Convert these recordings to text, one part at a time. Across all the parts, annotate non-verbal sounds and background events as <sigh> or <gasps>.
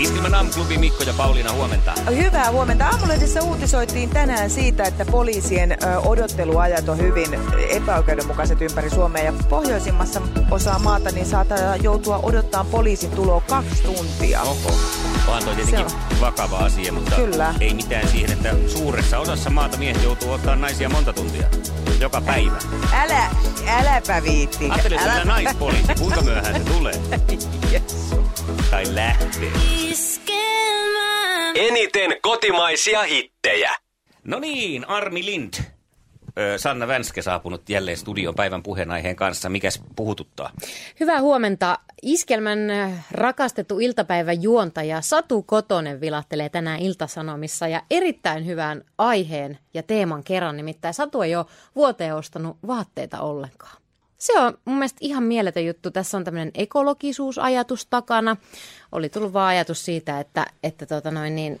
Iskelmän aamuklubi Mikko ja Pauliina huomenta. Hyvää huomenta. Aamulehdessä uutisoitiin tänään siitä, että poliisien odotteluajat on hyvin epäoikeudenmukaiset ympäri Suomea. Ja pohjoisimmassa osaa maata niin saattaa joutua odottaa poliisin tuloa kaksi tuntia. Oho. Onhan toi tietenkin vakava asia, mutta Kyllä. ei mitään siihen, että suuressa osassa maata miehet joutuu ottaa naisia monta tuntia. Joka päivä. Älä, äläpä viitti. Ajattelin, että Älä- naispoliisi, kuinka myöhään se tulee? <laughs> Jessu. Tai lähtee. Eniten kotimaisia hittejä. No niin, Armi Lind. Sanna Vänskä saapunut jälleen studion päivän puheenaiheen kanssa. Mikäs puhututtaa? Hyvää huomenta. Iskelmän rakastettu iltapäivän juontaja Satu Kotonen vilahtelee tänään Iltasanomissa ja erittäin hyvän aiheen ja teeman kerran. Nimittäin Satu ei ole vuoteen ostanut vaatteita ollenkaan. Se on mun mielestä ihan mieletön juttu. Tässä on tämmöinen ekologisuusajatus takana. Oli tullut vaan ajatus siitä, että, että tota noin niin,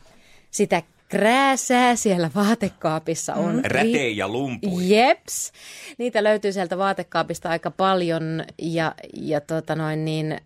sitä krääsää siellä vaatekaapissa on. ri- Rätei ja lumpui. Jeps. Niitä löytyy sieltä vaatekaapista aika paljon ja, ja tota noin niin,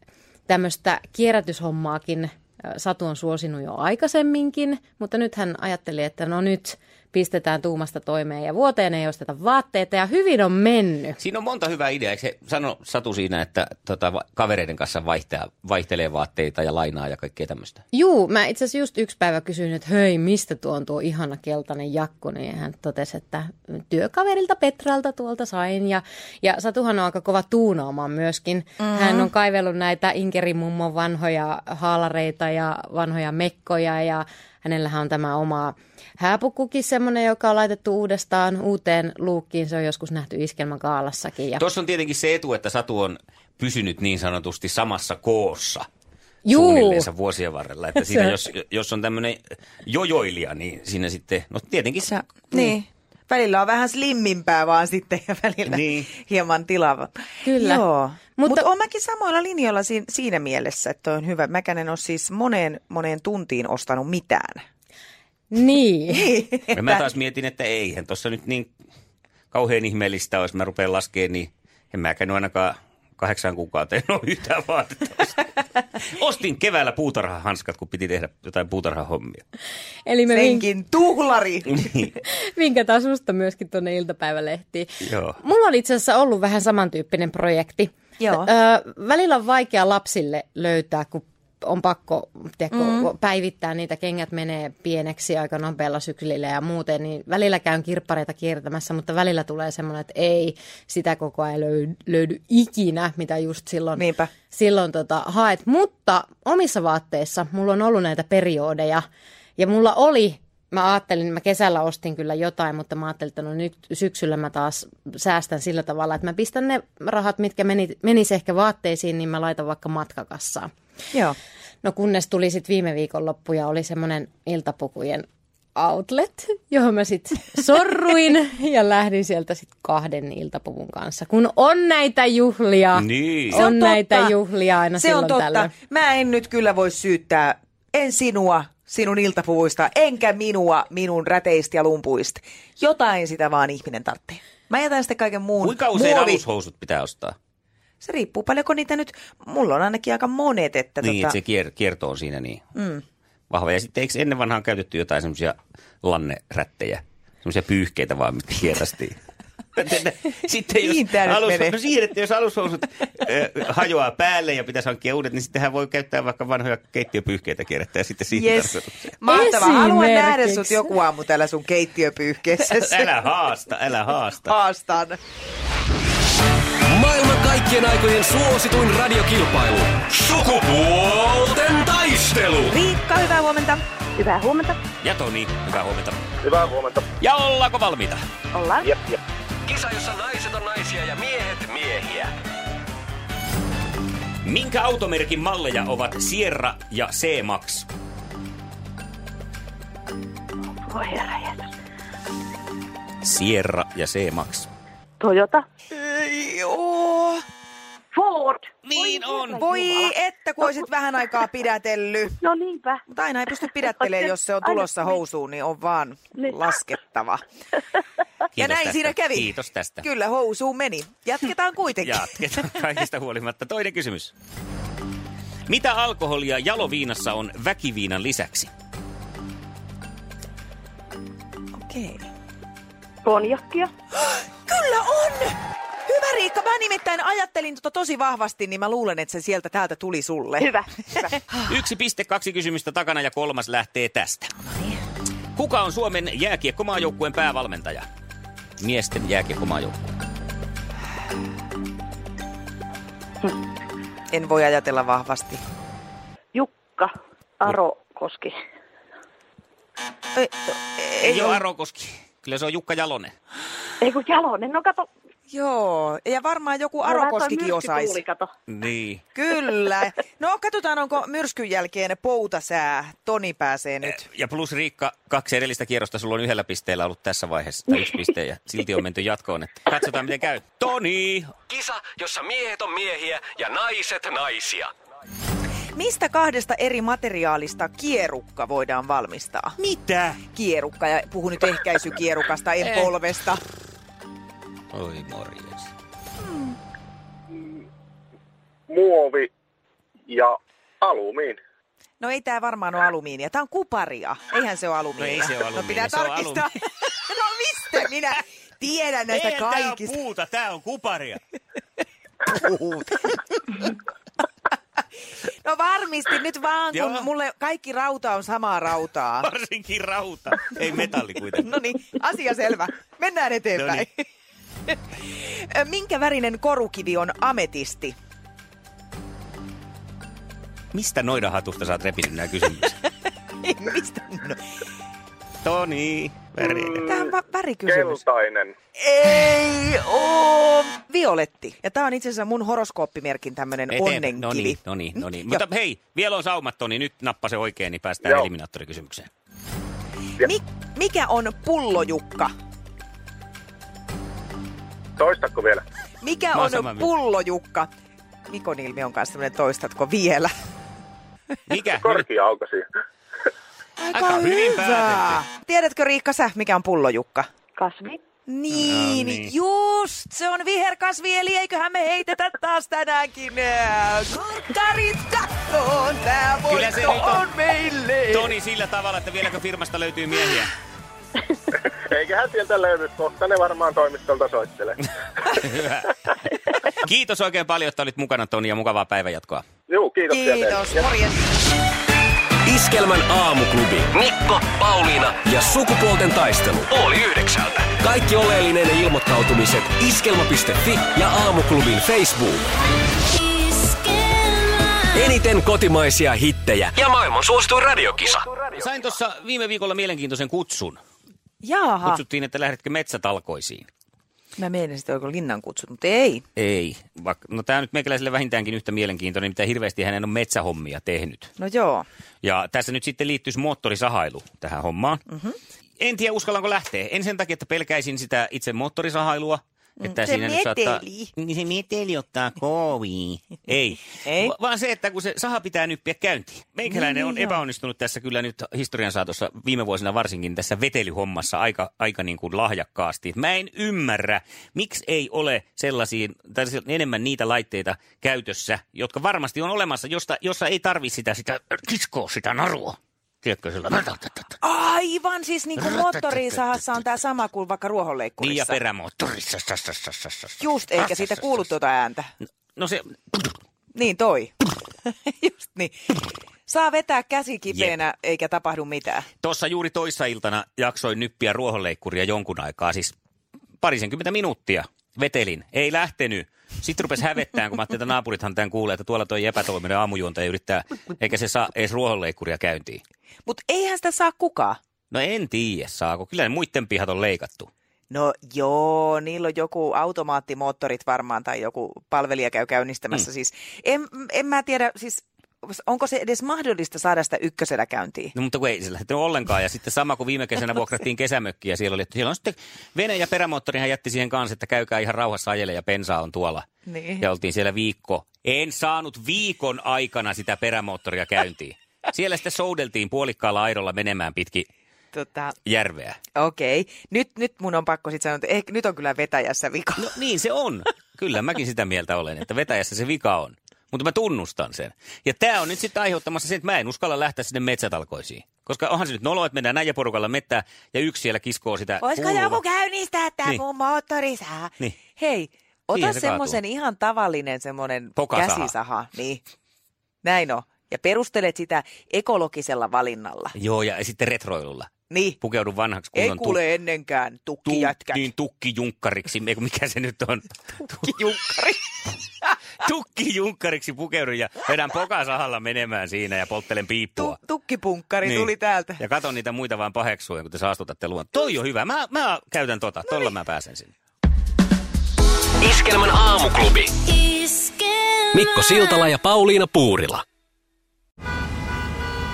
tämmöistä kierrätyshommaakin Satu on suosinut jo aikaisemminkin, mutta nyt hän ajatteli, että no nyt pistetään tuumasta toimeen ja vuoteen ei osteta vaatteita ja hyvin on mennyt. Siinä on monta hyvää ideaa. Eikö se sano Satu siinä, että tota, kavereiden kanssa vaihtaa, vaihtelee vaatteita ja lainaa ja kaikkea tämmöistä? Juu, mä itse asiassa just yksi päivä kysyin, että hei, mistä tuo on tuo ihana keltainen jakku, niin hän totesi, että työkaverilta Petralta tuolta sain. Ja, ja Satuhan on aika kova tuunaamaan myöskin. Mm-hmm. Hän on kaivellut näitä Inkerimummon vanhoja haalareita ja vanhoja mekkoja ja hänellähän on tämä oma hääpukkukin semmoinen, joka on laitettu uudestaan uuteen luukkiin. Se on joskus nähty iskelmän kaalassakin. Ja... Tuossa on tietenkin se etu, että Satu on pysynyt niin sanotusti samassa koossa Juu. suunnilleensa vuosien varrella. Että <laughs> siinä, jos, jos on tämmöinen jojoilija, niin siinä sitten, no tietenkin sä... Niin. Välillä on vähän slimmimpää vaan sitten ja välillä Niin. <laughs> hieman tilava. Kyllä. Joo. Mutta Mut on mäkin samoilla linjoilla siinä, siinä mielessä, että on hyvä. Mäkään en ole siis moneen, moneen tuntiin ostanut mitään. <laughs> Niin. Ja mä taas mietin, että eihän tuossa nyt niin kauhean ihmeellistä olisi. Mä rupean laskemaan, niin en mäkään nyt ainakaan kahdeksan kuukauteen ole yhtään vaatetta. <laughs> Ostin keväällä puutarhahanskat, kun piti tehdä jotain puutarhahommia. Eli me vink- Senkin tuhlari. <laughs> Niin. vinkataan susta myöskin tuonne iltapäivälehtiin. Joo. Mulla on itse asiassa ollut vähän samantyyppinen projekti. Joo. Öö, välillä on vaikea lapsille löytää, kun on pakko tiedätkö, mm. päivittää niitä. Kengät menee pieneksi aika nopealla syklillä ja muuten, niin välillä käyn kirppareita kiertämässä, mutta välillä tulee semmoinen, että ei sitä koko ajan löydy, löydy ikinä, mitä just silloin, Niinpä. silloin tota, haet. Mutta omissa vaatteissa mulla on ollut näitä periodeja ja mulla oli Mä ajattelin, mä kesällä ostin kyllä jotain, mutta mä ajattelin, että no nyt syksyllä mä taas säästän sillä tavalla, että mä pistän ne rahat, mitkä meni, menis ehkä vaatteisiin, niin mä laitan vaikka matkakassaan. Joo. No kunnes tuli sitten viime viikonloppu ja oli semmoinen iltapukujen outlet, johon mä sitten <laughs> sorruin ja lähdin sieltä sitten kahden iltapuvun kanssa. Kun on näitä juhlia, Niin. on, Se on näitä totta. juhlia aina Se silloin on totta. tällöin. Mä en nyt kyllä voi syyttää, en sinua sinun iltapuvuista, enkä minua minun räteistä ja lumpuista. Jotain sitä vaan ihminen tarvitsee. Mä jätän sitten kaiken muun. Kuinka usein Muovi- alushousut pitää ostaa? Se riippuu paljonko niitä nyt, mulla on ainakin aika monet, että Niin, tota, että se kier, kierto on siinä niin mm. vahva. Ja sitten eikö ennen vanhaan käytetty jotain semmoisia lannerättejä, semmoisia pyyhkeitä vaan, mitkä kierrästiin. <laughs> sitten jos Niin alus, no siihen, että jos alushousut äh, hajoaa päälle ja pitäisi hankkia uudet, niin sittenhän voi käyttää vaikka vanhoja keittiöpyyhkeitä kierrättää ja sitten siitä Yes. Mahtavaa. Haluan nähdä sut joku aamu täällä sun keittiöpyyhkeessä. <laughs> Älä haasta, älä haasta. Haastan. Maailman kaikkien aikojen suosituin radiokilpailu. Sukupuolten taistelu. Riikka, hyvää huomenta. Hyvää huomenta. Ja Toni, hyvää huomenta. Hyvää huomenta. Ja ollaanko valmiita? Ollaan. Jep, jep. Kisa, jossa naiset on naisia ja miehet miehiä. Minkä automerkin malleja ovat Sierra ja C-Max? Voi herra. Sierra ja C-Max. Toyota. Ei oo. Ford. Niin Voi on. Voi Jumala. että kun olisit vähän aikaa pidätellyt. No niinpä. Mutta aina ei pysty pidättelemään, <laughs> jos se on tulossa Aina- housuun, niin on vaan Niin. laskettava. <laughs> ja Kiitos näin tästä. siinä kävi. Kiitos tästä. Kyllä, housuun meni. Jatketaan <laughs> kuitenkin. Jatketaan kaikista huolimatta. Toinen kysymys. Mitä alkoholia jaloviinassa on väkiviinan lisäksi? Okei. Konjakkia. <gasps> Kyllä on! Hyvä Riikka, mä nimittäin ajattelin tota tosi vahvasti, niin mä luulen, että se sieltä täältä tuli sulle. Hyvä. Hyvä. <laughs> Yksi piste, kaksi kysymystä takana ja kolmas lähtee tästä. Kuka on Suomen jääkiekkomaajoukkueen päävalmentaja? Miesten jääkiekkomaajoukkue. En voi ajatella vahvasti. Jukka Arokoski. Ei, Ei ole Arokoski. Kyllä se on Jukka Jalonen. Ei kun Jalonen. No kato. Joo, ja varmaan joku No, Arokoskikin osaisi. Niin. Kyllä. No katsotaan, onko myrskyn jälkeen poutasää. Toni pääsee nyt. Ja plus Riikka, kaksi edellistä kierrosta sulla on yhdellä pisteellä ollut tässä vaiheessa, tai yksi piste, ja silti on menty jatkoon. Että katsotaan, miten käy. Toni! Kisa, jossa miehet on miehiä ja naiset naisia. Mistä kahdesta eri materiaalista kierukka voidaan valmistaa? Mitä? Kierukka, ja puhun nyt ehkäisykierukasta, en Eh. polvesta. Oi morjes. muovi ja alumiini. No ei tää varmaan ole alumiinia. Tää on kuparia. Eihän se ole alumiinia. No ei se ole No alumiinia, pitää se on tarkistaa. <laughs> no mistä minä tiedän näistä kaikista. puuta, tää on kuparia. No varmisti nyt vaan, kun Joo. mulle kaikki rauta on samaa rautaa. Varsinkin rauta. Ei metalli kuitenkaan. No niin, asia selvä. Mennään eteenpäin. <laughs> Minkä värinen korukivi on ametisti? Mistä noidanhatusta sä oot repinyt nämä kysymykset? <laughs> Mistä? No, Toni, väri. Tämä on va- värikysymys. Keltainen. Ei oo violetti. Ja tää on itse asiassa mun horoskooppimerkin tämmönen Eteen- onnenkivi. No niin, no niin, no <laughs> niin. Mutta hei, vielä on saumat, Toni. Nyt nappa se oikein, niin päästään Joo. eliminaattorikysymykseen. Mi- mikä on pullojukka? Toistako vielä? Mikä on pullojukka? Mikon ilmi on kanssa tämmönen toistatko vielä? Mikä? <laughs> Korkea-aukasi. Aika hyvin päätetty. Tiedätkö Riikka sä, mikä on pullojukka? Kasvi. Niin, No niin. just, se on viherkasvi, eli eiköhän me heitetä taas tänäänkin korkkarit kattoon, tää Kyllä se voitto on. on meille. Toni sillä tavalla, että vieläkö firmasta löytyy miehiä? Eiköhän sieltä löydy, kohta ne varmaan toimistolta soittelee. Hyvä. Kiitos oikein paljon, että olit mukana Toni ja mukavaa päivänjatkoa. Juu, kiitoksia Kiitos, teille. morjens. Iskelmän aamuklubi. Mikko, Pauliina Ja sukupuolten taistelu. oli yhdeksältä. Kaikki oleellinen ilmoittautumiset iskelma.fi ja aamuklubin Facebook. Eniten kotimaisia hittejä Ja maailman suosituin radiokisa. Sain tuossa viime viikolla mielenkiintoisen kutsun. Jaaha, Kutsuttiin, että lähdetkö metsätalkoisiin. mä meinasin, että onko linnan kutsut, mutta ei. Ei. Vaikka, no tämä nyt meikäläiselle vähintäänkin yhtä mielenkiintoinen, mitä hirveästi hänen on metsähommia tehnyt. No joo. Ja tässä nyt sitten liittyisi moottorisahailu tähän hommaan. Mm-hmm. En tiedä, uskallanko lähteä. En sen takia, että pelkäisin sitä itse moottorisahailua. Että Mm, se siinä nyt saattaa... meteli. Niin se meteli ottaa kooviin. Ei. <laughs> Ei? Va- vaan se, että kun se saha pitää nyppiä käyntiin. Meikäläinen Niin, on joo. epäonnistunut tässä kyllä nyt historian saatossa viime vuosina varsinkin tässä vetelyhommassa aika, aika niin kuin lahjakkaasti. Mä en ymmärrä, miksi ei ole sellaisia, tai enemmän niitä laitteita käytössä, jotka varmasti on olemassa, josta, jossa ei tarvi sitä, sitä kiskoa sitä narua. Tiedätkö sillä? Aivan, siis niin kuin moottorisahassa on tämä sama kuin vaikka Niin ja ruohonleikkurissa. perämoottorissa. Just, eikä siitä kuulu tuota ääntä. No se, Niin toi. <laughs> Just niin. Saa vetää käsi kipeänä, eikä tapahdu mitään. tuossa juuri toissa iltana jaksoin nyppiä ruohonleikkuria jonkun aikaa, siis parisenkymmentä minuuttia vetelin. Ei lähtenyt. Sitten rupesi hävettään, kun mä ajattelin, että naapurithan tämän kuulee, että tuolla toi epätoiminen aamujuontaja yrittää, eikä se saa edes ruohonleikkuria käyntiin. Mutta eihän sitä saa kukaan. No en tiedä, saako. Kyllä ne muiden pihat on leikattu. No joo, niillä on joku automaattimoottorit varmaan tai joku palvelija käy käynnistämässä. Mm. Siis, en, en mä tiedä, siis onko se edes mahdollista saada sitä ykkösellä käyntiin? No mutta kun ei se lähtenyt ollenkaan. Ja sitten sama kuin viime kesänä vuokrattiin kesämökki ja siellä oli, että siellä on sitten vene ja perämoottorihan jätti siihen kanssa, että käykää ihan rauhassa ajele ja pensaa on tuolla. Niin. Ja oltiin siellä viikko. En saanut viikon aikana sitä perämoottoria käyntiin. Siellä sitten soudeltiin puolikkaalla aidolla menemään pitki Tota, järveä. Okei, nyt, nyt mun on pakko sitten sanoa, että ehkä, nyt on kyllä vetäjässä vika. No niin se on. Kyllä mäkin sitä mieltä olen, että vetäjässä se vika on. Mutta mä tunnustan sen. Ja tämä on nyt sitten aiheuttamassa sen, että mä en uskalla lähteä sinne metsätalkoisiin. Koska onhan se nyt nolo, että mennään näin porukalla mettää ja yksi siellä kiskoo sitä Voisiko joku käynnistää tämä Niin. mun moottori saa? Niin. Hei, ota se semmoisen ihan tavallinen semmoinen Pokasaha. käsisaha. Niin. Näin on. Ja perustelet sitä ekologisella valinnalla. Joo, ja sitten retroilulla. Niin. Pukeudu vanhaksi Ei kunnon kuule ennenkään tu- tukkijätkät. niin, tukkijunkkariksi. Eiku, mikä se nyt on? Tukkijunkkari. <laughs> tukkijunkkariksi pukeudun ja vedän pokasahalla menemään siinä ja polttelen piippua. Tu- tukkipunkkari tuli täältä. Ja katon niitä muita vaan paheksua, kun te saastutatte luon. Toi on hyvä. Mä, mä käytän tota. No Tolla niin. mä pääsen sinne. Iskelmän aamuklubi. Mikko Siltala ja Pauliina Puurila.